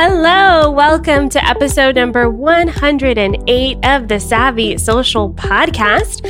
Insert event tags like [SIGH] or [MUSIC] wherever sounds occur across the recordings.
Hello, welcome to episode number 108 of the Savvy Social Podcast.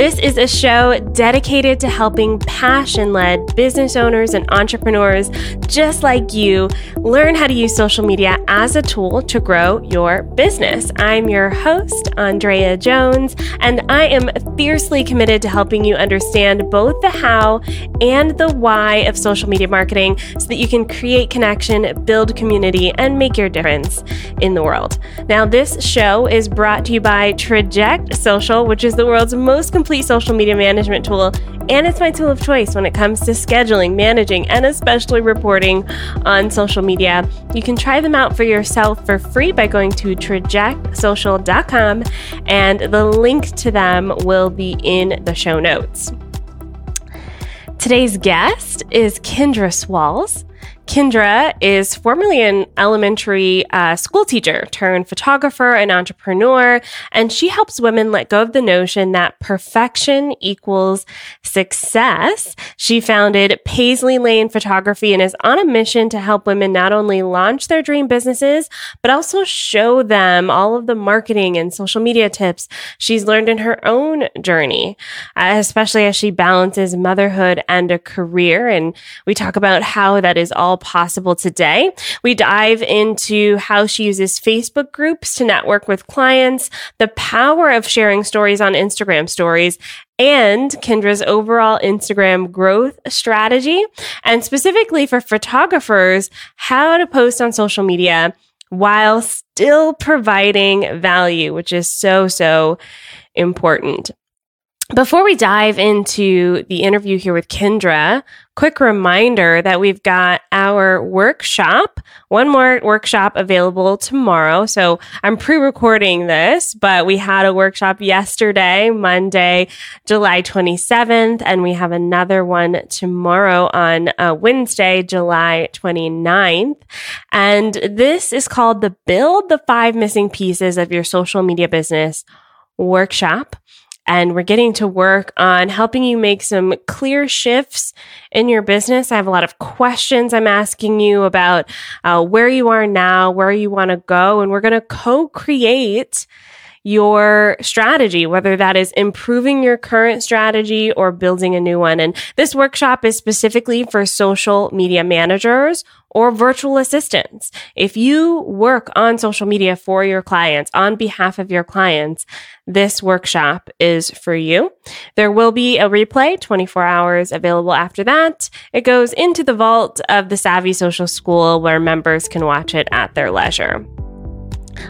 This is a show dedicated to helping passion led business owners and entrepreneurs just like you learn how to use social media as a tool to grow your business. I'm your host, Andrea Jones, and I am fiercely committed to helping you understand both the how and the why of social media marketing so that you can create connection, build community, and make your difference in the world. Now, this show is brought to you by Traject Social, which is the world's most complete social media management tool, and it's my tool of choice when it comes to scheduling, managing, and especially reporting on social media. You can try them out for yourself for free by going to trajectsocial.com, and the link to them will be in the show notes. Today's guest is Kendra Swalls. Kendra is formerly an elementary uh, school teacher turned photographer and entrepreneur, and she helps women let go of the notion that perfection equals success. She founded Paisley Lane Photography and is on a mission to help women not only launch their dream businesses, but also show them all of the marketing and social media tips she's learned in her own journey, uh, especially as she balances motherhood and a career. And we talk about how that is all possible today. We dive into how she uses Facebook groups to network with clients, the power of sharing stories on Instagram stories, and Kendra's overall Instagram growth strategy, and specifically for photographers, how to post on social media while still providing value, which is so, so important. Before we dive into the interview here with Kendra, quick reminder that we've got our workshop, one more workshop available tomorrow. So I'm pre recording this, but we had a workshop yesterday, Monday, July 27th, and we have another one tomorrow on uh, Wednesday, July 29th. And this is called the Build the Five Missing Pieces of Your Social Media Business workshop and we're getting to work on helping you make some clear shifts in your business. I have a lot of questions I'm asking you about uh, where you are now, where you want to go, and we're going to co create your strategy, whether that is improving your current strategy or building a new one. And this workshop is specifically for social media managers or virtual assistants. If you work on social media for your clients, on behalf of your clients, this workshop is for you. There will be a replay 24 hours available after that. It goes into the vault of the Savvy Social School where members can watch it at their leisure.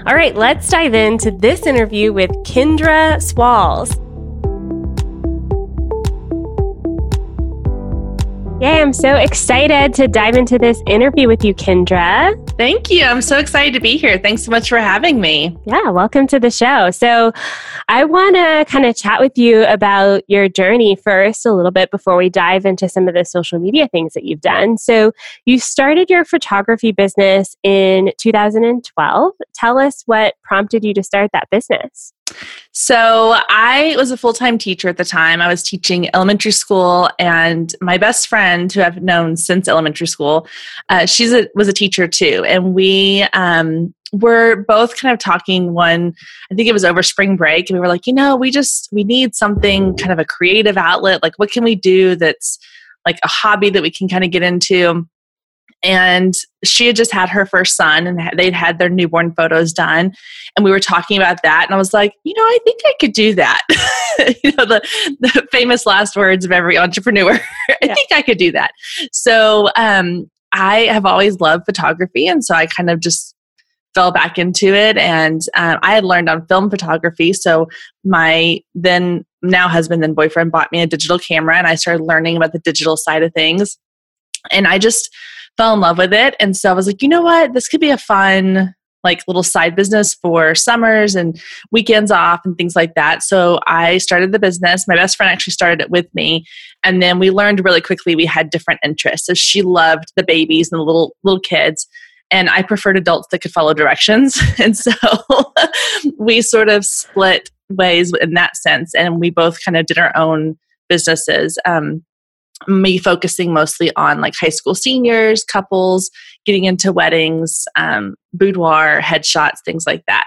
All right, let's dive into this interview with Kendra Swalls. Yay, I'm so excited to dive into this interview with you, Kendra. Thank you. I'm so excited to be here. Thanks so much for having me. Yeah, welcome to the show. So, I want to kind of chat with you about your journey first a little bit before we dive into some of the social media things that you've done. So, you started your photography business in 2012. Tell us what prompted you to start that business. So, I was a full time teacher at the time. I was teaching elementary school, and my best friend, who I've known since elementary school, uh, was a teacher too. And we um, were both kind of talking one, I think it was over spring break, and we were like, you know, we just we need something kind of a creative outlet. Like, what can we do that's like a hobby that we can kind of get into? And she had just had her first son and they'd had their newborn photos done. And we were talking about that and i was like you know i think i could do that. [LAUGHS] You know the, the famous last words of every entrepreneur [LAUGHS] i yeah. think i could do that. So um, i have always loved photography and so i kind of just fell back into it and um, i had learned on film photography. So my then now husband and boyfriend bought me a digital camera and i started learning about the digital side of things. And i just fell in love with it. And so I was like, you know what? This could be a fun, like little side business for summers and weekends off and things like that. So I started the business. My best friend actually started it with me. And then we learned really quickly we had different interests. So she loved the babies and the little little kids. And I preferred adults that could follow directions. [LAUGHS] And so [LAUGHS] we sort of split ways in that sense. And we both kind of did our own businesses. Um, me focusing mostly on like high school seniors, couples, getting into weddings, um, boudoir, headshots, things like that.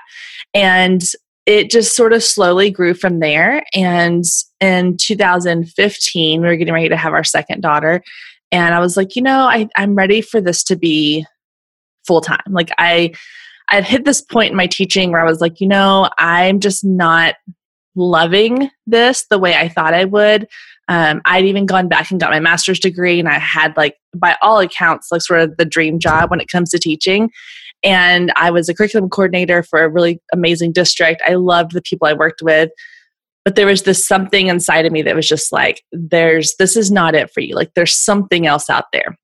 And it just sort of slowly grew from there. And in 2015, we were getting ready to have our second daughter. And I was like, you know, I, I'm ready for this to be full time. Like I I'd hit this point in my teaching where I was like, you know, I'm just not loving this the way I thought I would. Um, I'd even gone back and got my master's degree, and I had, like, by all accounts, like sort of the dream job when it comes to teaching. And I was a curriculum coordinator for a really amazing district. I loved the people I worked with. But there was this something inside of me that was just like, there's, this is not it for you. Like, there's something else out there.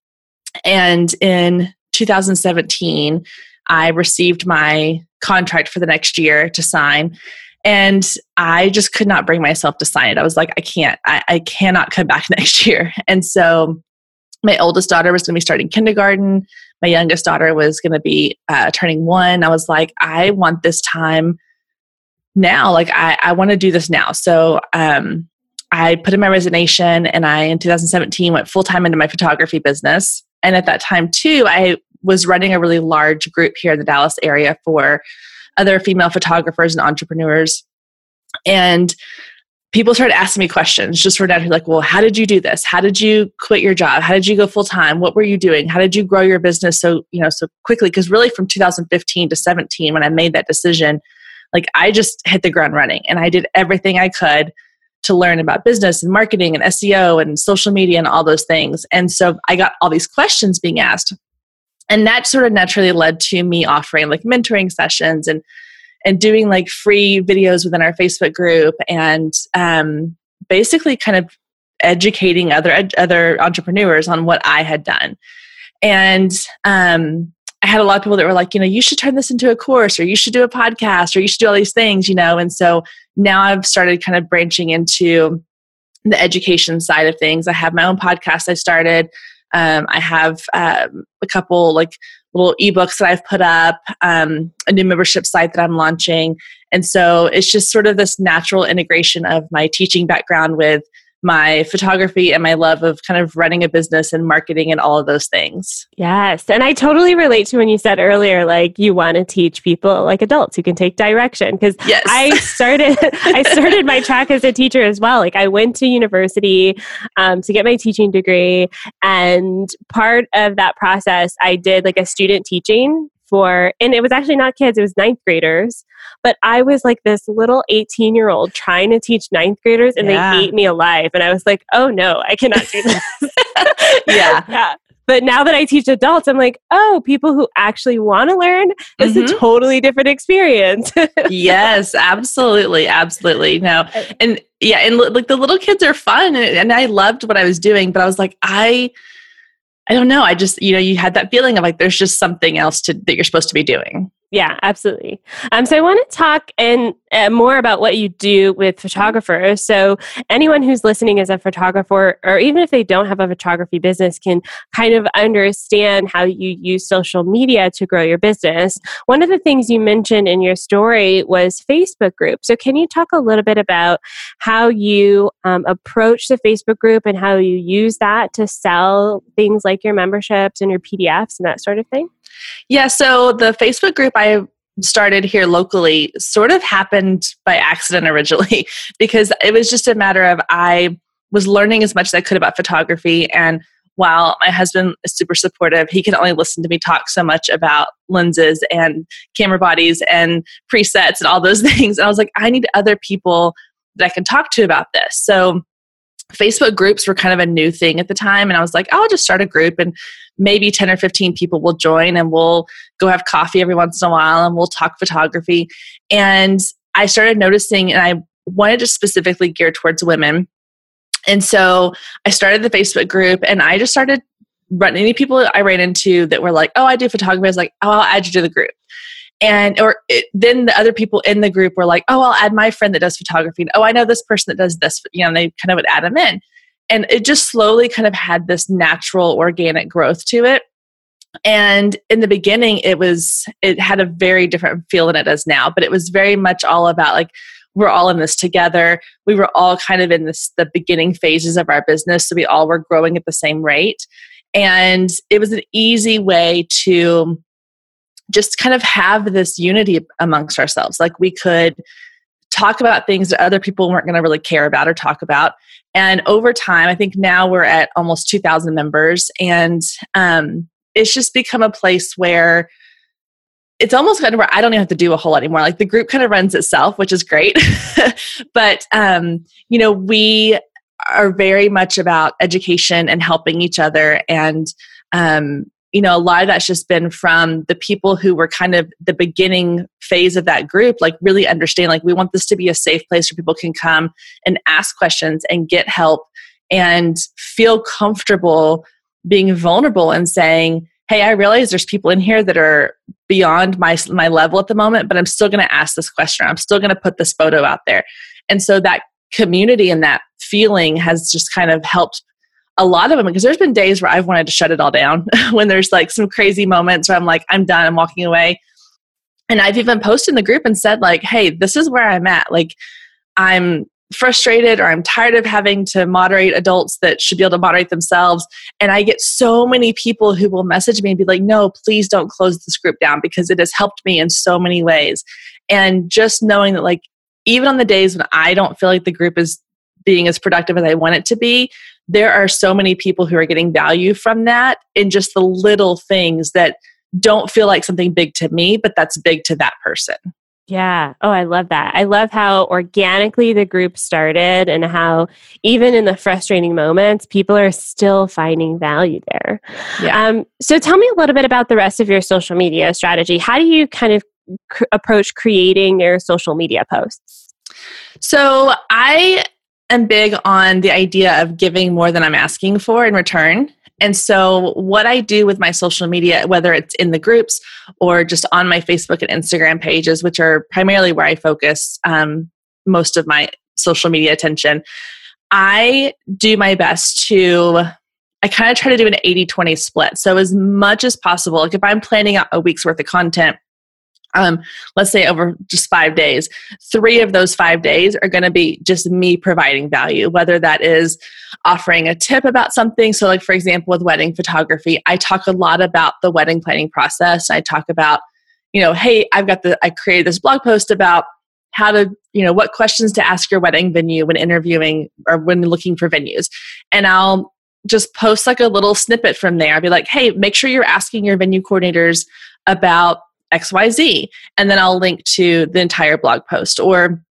And in 2017, I received my contract for the next year to sign. And I just could not bring myself to sign it. I was like, I can't, I, I cannot come back [LAUGHS] next year. And so my oldest daughter was going to be starting kindergarten. My youngest daughter was going to be uh, turning one. I was like, I want this time now. Like, I, I want to do this now. So um, I put in my resignation and I, in 2017, went full time into my photography business. And at that time, too, I was running a really large group here in the Dallas area for other female photographers and entrepreneurs. And people started asking me questions just for that like, well, how did you do this? How did you quit your job? How did you go full time? What were you doing? How did you grow your business so, you know, so quickly? Because really from 2015 to 17, when I made that decision, like I just hit the ground running and I did everything I could to learn about business and marketing and SEO and social media and all those things. And so I got all these questions being asked and that sort of naturally led to me offering like mentoring sessions and and doing like free videos within our facebook group and um, basically kind of educating other other entrepreneurs on what i had done. And um, i had a lot of people that were like you know you should turn this into a course or you should do a podcast or you should do all these things you know? And so now i've started kind of branching into the education side of things. I have my own podcast i started um, I have um, a couple like little ebooks that I've put up, um, a new membership site that I'm launching. And so it's just sort of this natural integration of my teaching background with my photography and my love of kind of running a business and marketing and all of those things. Yes. And I totally relate to when you said earlier, like you want to teach people like adults who can take direction. Cause yes. I started, [LAUGHS] I started my track as a teacher as well. Like I went to university um, to get my teaching degree. And part of that process, I did like a student teaching for, and it was actually not kids, it was ninth graders. But I was like this little 18 year old trying to teach ninth graders and yeah. they ate me alive. And I was like, oh no, I cannot do this. [LAUGHS] yeah. [LAUGHS] yeah. But now that I teach adults, I'm like, oh, people who actually want to learn is mm-hmm. a totally different experience. [LAUGHS] yes, absolutely. Absolutely. No. And yeah, and like the little kids are fun and, and I loved what I was doing, but I was like, I, I don't know. I just, you know, you had that feeling of like there's just something else to that you're supposed to be doing. Yeah, absolutely. Um, so I want to talk and uh, more about what you do with photographers. So anyone who's listening as a photographer, or even if they don't have a photography business, can kind of understand how you use social media to grow your business. One of the things you mentioned in your story was Facebook group. So can you talk a little bit about how you um, approach the Facebook group and how you use that to sell things like your memberships and your PDFs and that sort of thing? Yeah, so the Facebook group I started here locally sort of happened by accident originally [LAUGHS] because it was just a matter of I was learning as much as I could about photography and while my husband is super supportive, he can only listen to me talk so much about lenses and camera bodies and presets and all those [LAUGHS] things. And I was like, I need other people that I can talk to about this. So Facebook groups were kind of a new thing at the time. And I was like, oh, I'll just start a group and maybe 10 or 15 people will join and we'll go have coffee every once in a while and we'll talk photography. And I started noticing, and I wanted to specifically gear towards women. And so I started the Facebook group and I just started running any people I ran into that were like, oh, I do photography. I was like, oh, I'll add you to the group and or it, then the other people in the group were like oh i'll add my friend that does photography and, oh i know this person that does this you know they kind of would add them in and it just slowly kind of had this natural organic growth to it and in the beginning it was it had a very different feel than it does now but it was very much all about like we're all in this together. We were all kind of in this the beginning phases of our business, so we all were growing at the same rate. And it was an easy way to just kind of have this unity amongst ourselves. Like we could talk about things that other people weren't going to really care about or talk about. And over time, I think now we're at almost 2,000 members, and um, it's just become a place where it's almost kind of where I don't even have to do a whole lot anymore. Like the group kind of runs itself, which is great. [LAUGHS] but um, you know, we are very much about education and helping each other and um, you know, a lot of that's just been from the people who were kind of the beginning phase of that group, like really understand, like, we want this to be a safe place where people can come and ask questions and get help and feel comfortable being vulnerable and saying, hey, I realize there's people in here that are beyond my, my level at the moment, but I'm still going to ask this question. I'm still going to put this photo out there. And so that community and that feeling has just kind of helped a lot of them because there's been days where I've wanted to shut it all down [LAUGHS] when there's like some crazy moments where I'm like, I'm done, I'm walking away. And I've even posted in the group and said, like, hey, this is where I'm at. Like, I'm frustrated or I'm tired of having to moderate adults that should be able to moderate themselves. And I get so many people who will message me and be like, no, please don't close this group down because it has helped me in so many ways. And just knowing that, like, even on the days when I don't feel like the group is being as productive as I want it to be, there are so many people who are getting value from that in just the little things that don't feel like something big to me, but that's big to that person. Yeah. Oh, I love that. I love how organically the group started and how even in the frustrating moments, people are still finding value there. Yeah. Um, so tell me a little bit about the rest of your social media strategy. How do you kind of cr- approach creating your social media posts? So I am big on the idea of giving more than I'm asking for in return. And so, what I do with my social media, whether it's in the groups or just on my Facebook and Instagram pages, which are primarily where I focus um, most of my social media attention, I do my best to, I kind of try to do an 80 20 split. So, as much as possible, like if I'm planning out a week's worth of content, um, let's say over just five days, three of those five days are going to be just me providing value, whether that is offering a tip about something. So, like for example, with wedding photography, I talk a lot about the wedding planning process. I talk about, you know, hey, I've got the, I created this blog post about how to, you know, what questions to ask your wedding venue when interviewing or when looking for venues. And I'll just post like a little snippet from there. I'll be like, hey, make sure you're asking your venue coordinators about XYZ. And then I'll link to the entire blog post. Or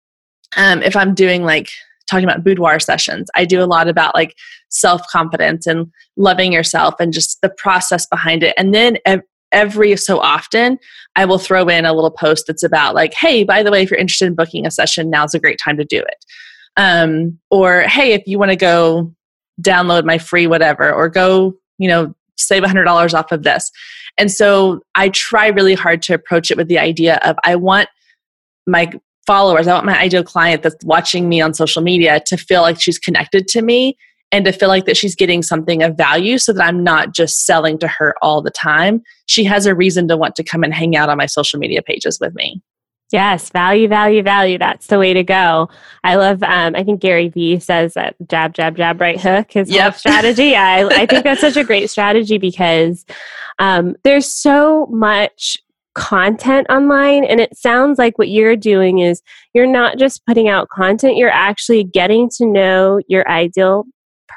um, if I'm doing like talking about boudoir sessions, I do a lot about like self confidence and loving yourself and just the process behind it. And then ev- every so often, I will throw in a little post that's about like, hey, by the way, if you're interested in booking a session, now's a great time to do it. Um, or hey, if you want to go download my free whatever, or go, you know, save $100 off of this. And so I try really hard to approach it with the idea of I want my followers, I want my ideal client that's watching me on social media to feel like she's connected to me and to feel like that she's getting something of value so that I'm not just selling to her all the time. She has a reason to want to come and hang out on my social media pages with me. Yes, value, value, value. That's the way to go. I love. Um, I think Gary Vee says that jab, jab, jab, right hook is yep. strategy. I, I think that's such a great [LAUGHS] strategy because um, there's so much content online, and it sounds like what you're doing is you're not just putting out content; you're actually getting to know your ideal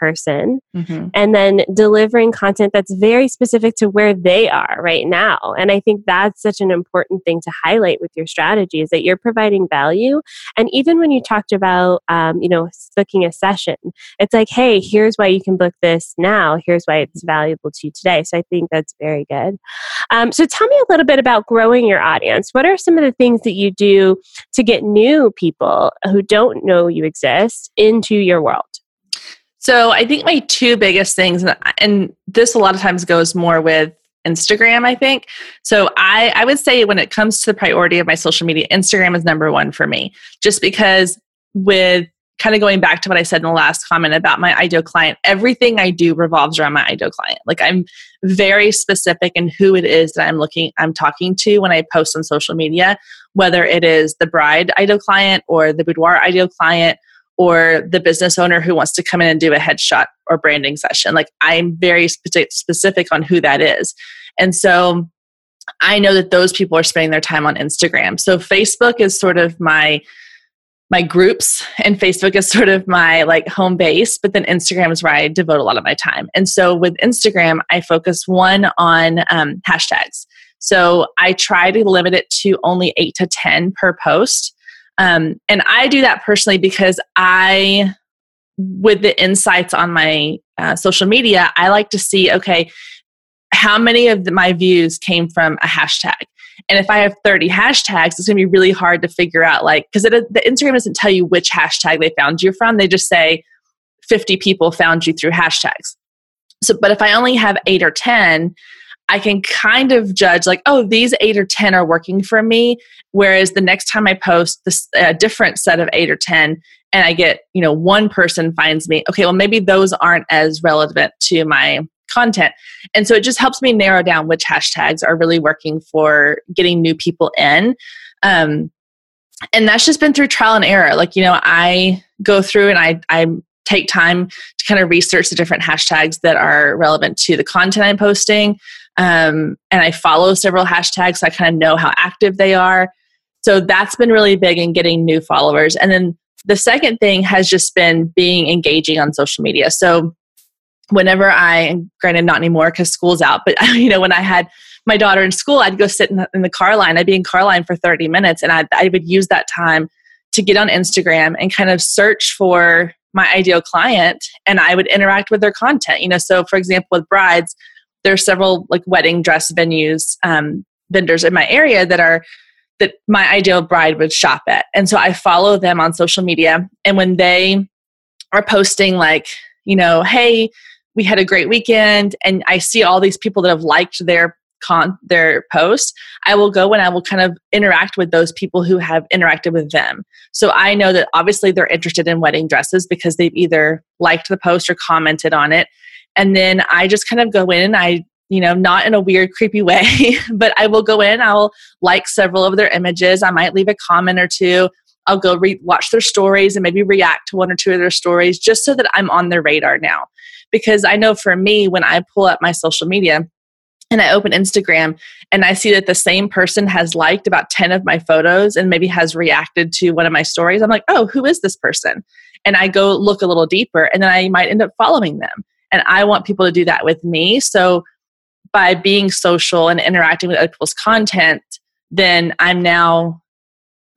person mm-hmm. and then delivering content that's very specific to where they are right now. And I think that's such an important thing to highlight with your strategy is that you're providing value. And even when you talked about, um, you know, booking a session, it's like, hey, here's why you can book this now. Here's why it's valuable to you today. So I think that's very good. Um, so tell me a little bit about growing your audience. What are some of the things that you do to get new people who don't know you exist into your world? So I think my two biggest things, and this a lot of times goes more with Instagram, I think. So I, I would say when it comes to the priority of my social media, Instagram is number one for me, just because with kind of going back to what I said in the last comment about my ideal client, everything I do revolves around my ideal client. Like I'm very specific in who it is that I'm looking, I'm talking to when I post on social media, whether it is the bride ideal client or the boudoir ideal client or the business owner who wants to come in and do a headshot or branding session. Like I'm very spe- specific on who that is. And so I know that those people are spending their time on Instagram. So Facebook is sort of my my groups and Facebook is sort of my like home base, but then Instagram is where I devote a lot of my time. And so with Instagram, I focus one on um, hashtags. So I try to limit it to only eight to 10 per post. Um, and I do that personally because I, with the insights on my uh, social media, I like to see, okay, how many of the, my views came from a hashtag? And if I have 30 hashtags, it's going to be really hard to figure out, like, because the Instagram doesn't tell you which hashtag they found you from. They just say 50 people found you through hashtags. So, but if I only have eight or 10, I can kind of judge, like, oh, these eight or 10 are working for me. Whereas the next time I post this, a different set of eight or 10, and I get, you know, one person finds me, okay, well, maybe those aren't as relevant to my content. And so it just helps me narrow down which hashtags are really working for getting new people in. Um, and that's just been through trial and error. Like, you know, I go through and I, I take time to kind of research the different hashtags that are relevant to the content I'm posting. Um, and I follow several hashtags so I kind of know how active they are. So that's been really big in getting new followers. And then the second thing has just been being engaging on social media. So whenever I, granted not anymore because school's out, but [LAUGHS] you know, when I had my daughter in school, I'd go sit in the, in the car line. I'd be in car line for 30 minutes and I, I would use that time to get on Instagram and kind of search for my ideal client and I would interact with their content. You know, so for example, with brides, there's several like wedding dress venues, um, vendors in my area that are that my ideal bride would shop at. And so I follow them on social media. And when they are posting like, you know, hey, we had a great weekend and i see all these people that have liked their con their post i will go and i will kind of interact with those people who have interacted with them so i know that obviously they're interested in wedding dresses because they've either liked the post or commented on it and then i just kind of go in i you know not in a weird creepy way [LAUGHS] but i will go in i'll like several of their images i might leave a comment or two I'll go re- watch their stories and maybe react to one or two of their stories just so that I'm on their radar now. Because I know for me, when I pull up my social media and I open Instagram and I see that the same person has liked about 10 of my photos and maybe has reacted to one of my stories, I'm like, oh, who is this person? And I go look a little deeper and then I might end up following them. And I want people to do that with me. So by being social and interacting with other people's content, then I'm now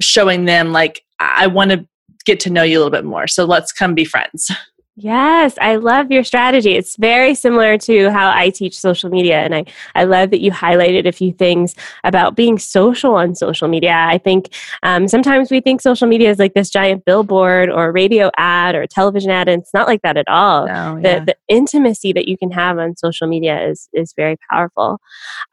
showing them like I want to get to know you a little bit more. So let's come be friends. [LAUGHS] Yes, I love your strategy. It's very similar to how I teach social media. And I, I love that you highlighted a few things about being social on social media. I think um, sometimes we think social media is like this giant billboard or radio ad or television ad, and it's not like that at all. No, yeah. the, the intimacy that you can have on social media is, is very powerful.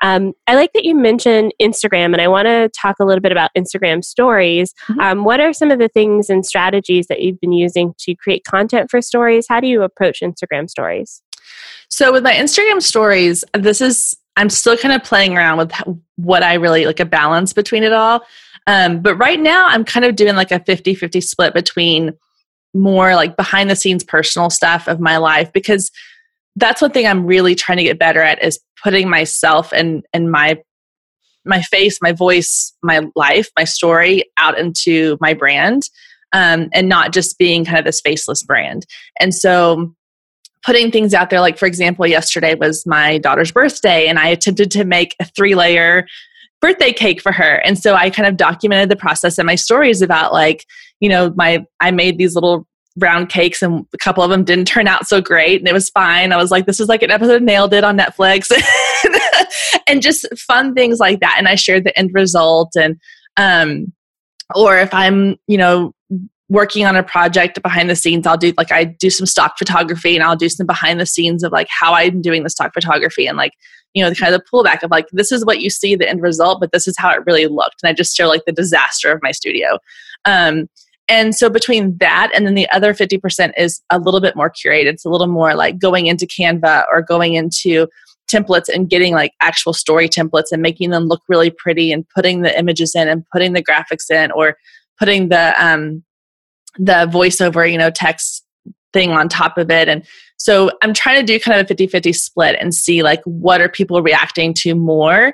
Um, I like that you mentioned Instagram, and I want to talk a little bit about Instagram stories. Mm-hmm. Um, what are some of the things and strategies that you've been using to create content for stories? Stories? How do you approach Instagram stories? So with my Instagram stories, this is I'm still kind of playing around with what I really like a balance between it all. Um, but right now, I'm kind of doing like a 50 50 split between more like behind the scenes personal stuff of my life because that's one thing I'm really trying to get better at is putting myself and and my my face, my voice, my life, my story out into my brand um, and not just being kind of this faceless brand. And so putting things out there, like for example, yesterday was my daughter's birthday, and I attempted to make a three layer birthday cake for her. And so I kind of documented the process and my stories about like, you know, my I made these little round cakes and a couple of them didn't turn out so great and it was fine. I was like, this is like an episode of Nailed It on Netflix. [LAUGHS] and just fun things like that. And I shared the end result and um or if I'm, you know, working on a project behind the scenes i'll do like i do some stock photography and i'll do some behind the scenes of like how i'm doing the stock photography and like you know the kind of the pullback of like this is what you see the end result but this is how it really looked. And i just show like the disaster of my studio. Um, and so between that and then the other 50% is a little bit more curated. It's a little more like going into canva or going into templates and getting like actual story templates and making them look really pretty and putting the images in and putting the graphics in or putting the um the voiceover you know text thing on top of it. And so i'm trying to do kind of a 50-50 split and see like what are people reacting to more.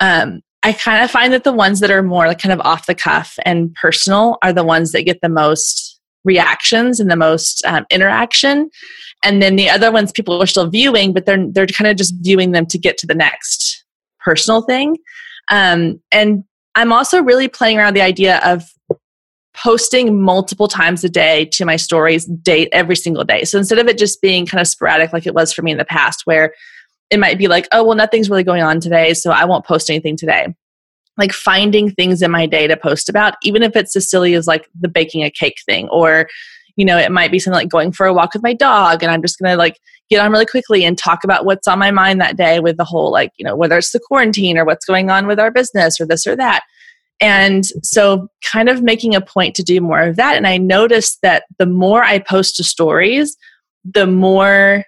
Um i kind of find that the ones that are more like kind of off the cuff and personal are the ones that get the most reactions and the most um, interaction. And then the other ones people are still viewing but they're they're kind of just viewing them to get to the next personal thing. Um, and i'm also really playing around the idea of posting multiple times a day to my stories date every single day. So instead of it just being kind of sporadic like it was for me in the past where it might be like oh well nothing's really going on today so i won't post anything today. Like finding things in my day to post about even if it's as silly as like the baking a cake thing or you know it might be something like going for a walk with my dog and i'm just gonna like get on really quickly and talk about what's on my mind that day with the whole like you know whether it's the quarantine or what's going on with our business or this or that and so kind of making a point to do more of that. And i noticed that the more i post to stories the more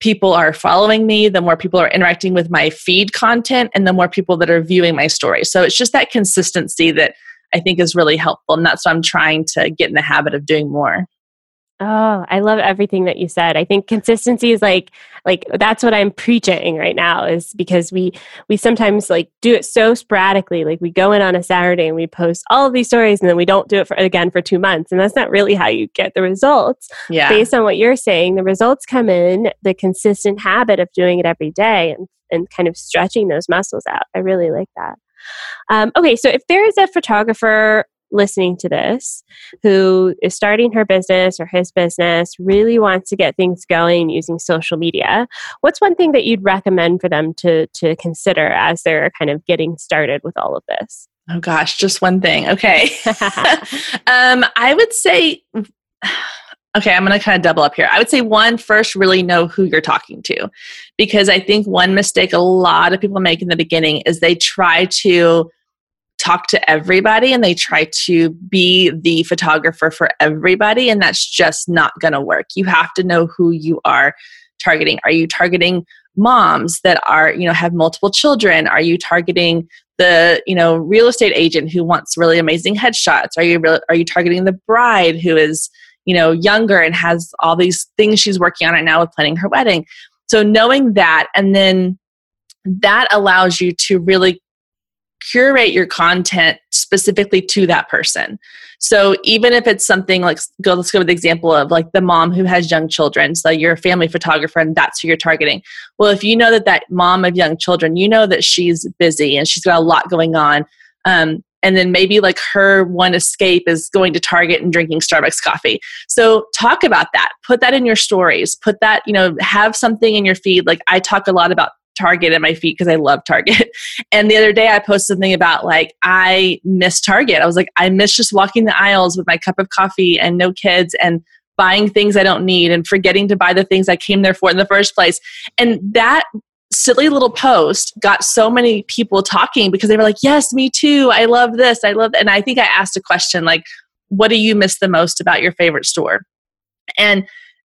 people are following me the more people are interacting with my feed content and the more people that are viewing my stories so it's just that consistency that i think is really helpful. And that's what i'm trying to get in the habit of doing more Oh, I love everything that you said. I think consistency is like like that's what I'm preaching right now is because we we sometimes like do it so sporadically. Like we go in on a Saturday and we post all of these stories and then we don't do it for again for 2 months and that's not really how you get the results. Yeah. Based on what you're saying, the results come in the consistent habit of doing it every day and and kind of stretching those muscles out. I really like that. Um, okay, so if there is a photographer listening to this who is starting her business or his business, really wants to get things going using social media, what's one thing that you'd recommend for them to, to consider as they're kind of getting started with all of this? Oh gosh, just one thing. Okay. [LAUGHS] um, I would say, [SIGHS] okay, I'm going to kind of double up here. I would say one, first, really know who you're talking to. Because I think one mistake a lot of people make in the beginning is they try to talk to everybody and they try to be the photographer for everybody and that's just not going to work. You have to know who you are targeting. Are you targeting moms that are you know have multiple children? Are you targeting the you know real estate agent who wants really amazing headshots? Are you re- are you targeting the bride who is you know younger and has all these things she's working on right now with planning her wedding? So knowing that and then that allows you to really curate your content specifically to that person. So even if it's something like go let's go with the example of like the mom who has young children, so you're a family photographer and that's who you're targeting. Well, if you know that that mom of young children, you know that she's busy and she's got a lot going on. Um, and then maybe like her one escape is going to Target and drinking Starbucks coffee. So talk about that. Put that in your stories. Put that, you know, have something in your feed. Like I talk a lot about Target at my feet because I love Target. [LAUGHS] And the other day I posted something about like, I miss Target. I was like, I miss just walking the aisles with my cup of coffee and no kids and buying things I don't need and forgetting to buy the things I came there for in the first place. And that silly little post got so many people talking because they were like, yes, me too. I love this. I love, and I think I asked a question like, what do you miss the most about your favorite store? And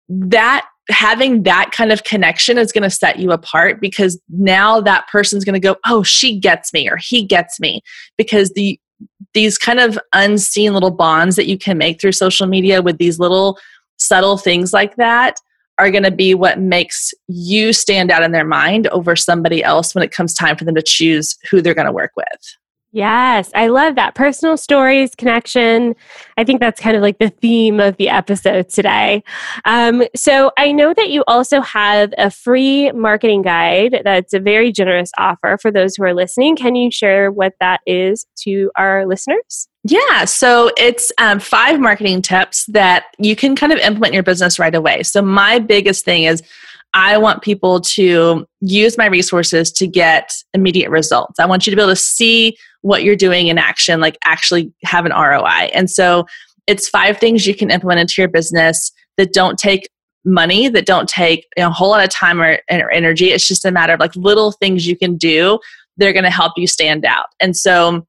that having that kind of connection is going to set you apart because now that person's going to go oh she gets me or he gets me because the these kind of unseen little bonds that you can make through social media with these little subtle things like that are going to be what makes you stand out in their mind over somebody else when it comes time for them to choose who they're going to work with Yes, I love that. Personal stories, connection. I think that's kind of like the theme of the episode today. Um, so I know that you also have a free marketing guide that's a very generous offer for those who are listening. Can you share what that is to our listeners? Yeah, so it's um, five marketing tips that you can kind of implement your business right away. So, my biggest thing is I want people to use my resources to get immediate results. I want you to be able to see what you're doing in action, like actually have an ROI. And so it's five things you can implement into your business that don't take money, that don't take you know, a whole lot of time or, or energy. It's just a matter of like little things you can do. They're going to help you stand out. And so,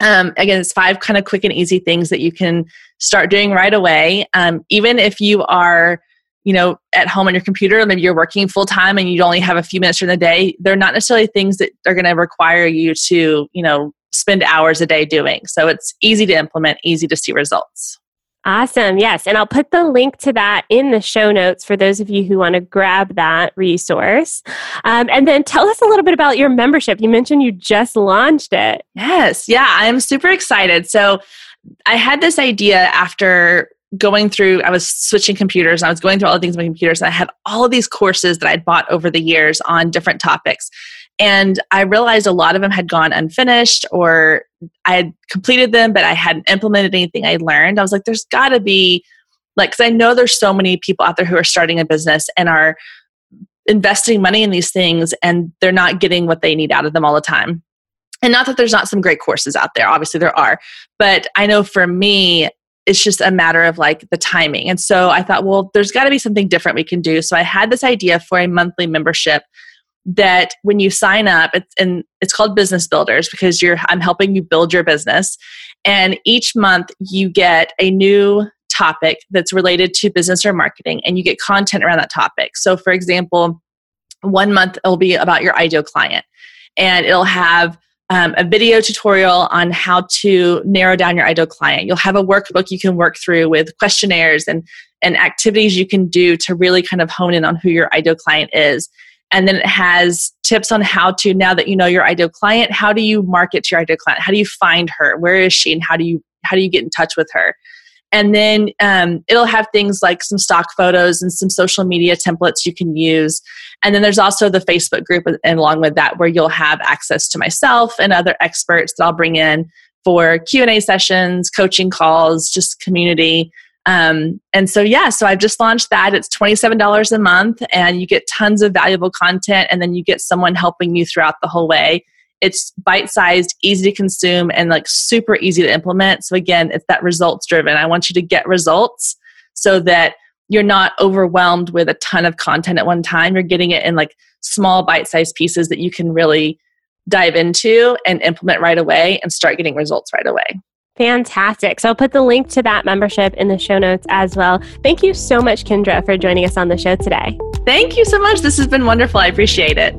um, again, it's five kind of quick and easy things that you can start doing right away. Um, even if you are you know, at home on your computer, maybe you're working full time and you only have a few minutes during the day, they're not necessarily things that are going to require you to, you know, spend hours a day doing. So it's easy to implement, easy to see results. Awesome. Yes. And I'll put the link to that in the show notes for those of you who want to grab that resource. Um, and then tell us a little bit about your membership. You mentioned you just launched it. Yes. Yeah. I'm super excited. So I had this idea after going through, I was switching computers and I was going through all the things on my computers. And I had all of these courses that I'd bought over the years on different topics. And I realized a lot of them had gone unfinished or I had completed them, but I hadn't implemented anything I learned. I was like, there's got to be, like, because I know there's so many people out there who are starting a business and are investing money in these things and they're not getting what they need out of them all the time. And not that there's not some great courses out there, obviously there are. But I know for me, it's just a matter of like the timing. And so I thought, well, there's got to be something different we can do. So I had this idea for a monthly membership that when you sign up, it's and it's called Business Builders because you're I'm helping you build your business. And each month you get a new topic that's related to business or marketing and you get content around that topic. So for example, one month it'll be about your ideal client and it'll have um, a video tutorial on how to narrow down your ideal client. You'll have a workbook you can work through with questionnaires and, and activities you can do to really kind of hone in on who your ideal client is. And then it has tips on how to, now that you know your ideal client, how do you market to your ideal client? How do you find her? Where is she? And how do you, how do you get in touch with her? And then um, it'll have things like some stock photos and some social media templates you can use. And then there's also the Facebook group, and along with that, where you'll have access to myself and other experts that I'll bring in for Q and A sessions, coaching calls, just community. Um, and so, yeah, so I've just launched that. It's $27 a month, and you get tons of valuable content, and then you get someone helping you throughout the whole way. It's bite sized, easy to consume, and like super easy to implement. So, again, it's that results driven. I want you to get results so that you're not overwhelmed with a ton of content at one time. You're getting it in like small bite sized pieces that you can really dive into and implement right away and start getting results right away. Fantastic. So I'll put the link to that membership in the show notes as well. Thank you so much, Kendra, for joining us on the show today. Thank you so much. This has been wonderful. I appreciate it.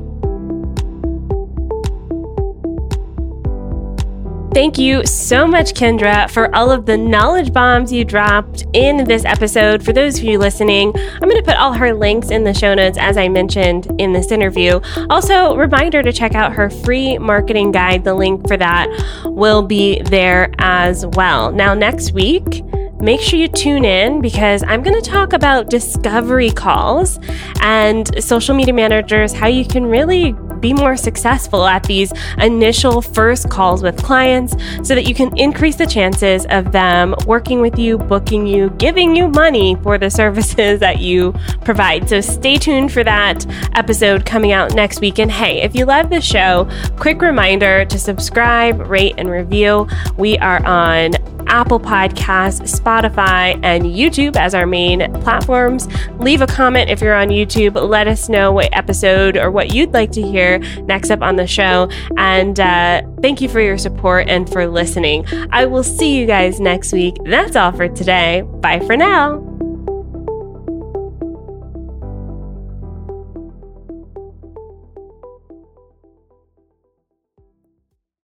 Thank you so much, Kendra, for all of the knowledge bombs you dropped in this episode. For those of you listening, I'm going to put all her links in the show notes, as I mentioned in this interview. Also, reminder to check out her free marketing guide. The link for that will be there as well. Now, next week, make sure you tune in because I'm going to talk about discovery calls and social media managers, how you can really be more successful at these initial first calls with clients so that you can increase the chances of them working with you, booking you, giving you money for the services [LAUGHS] that you provide. So stay tuned for that episode coming out next week. And hey, if you love the show, quick reminder to subscribe, rate, and review. We are on Apple Podcasts, Spotify, and YouTube as our main platforms. Leave a comment if you're on YouTube. Let us know what episode or what you'd like to hear next up on the show. And uh, thank you for your support and for listening. I will see you guys next week. That's all for today. Bye for now.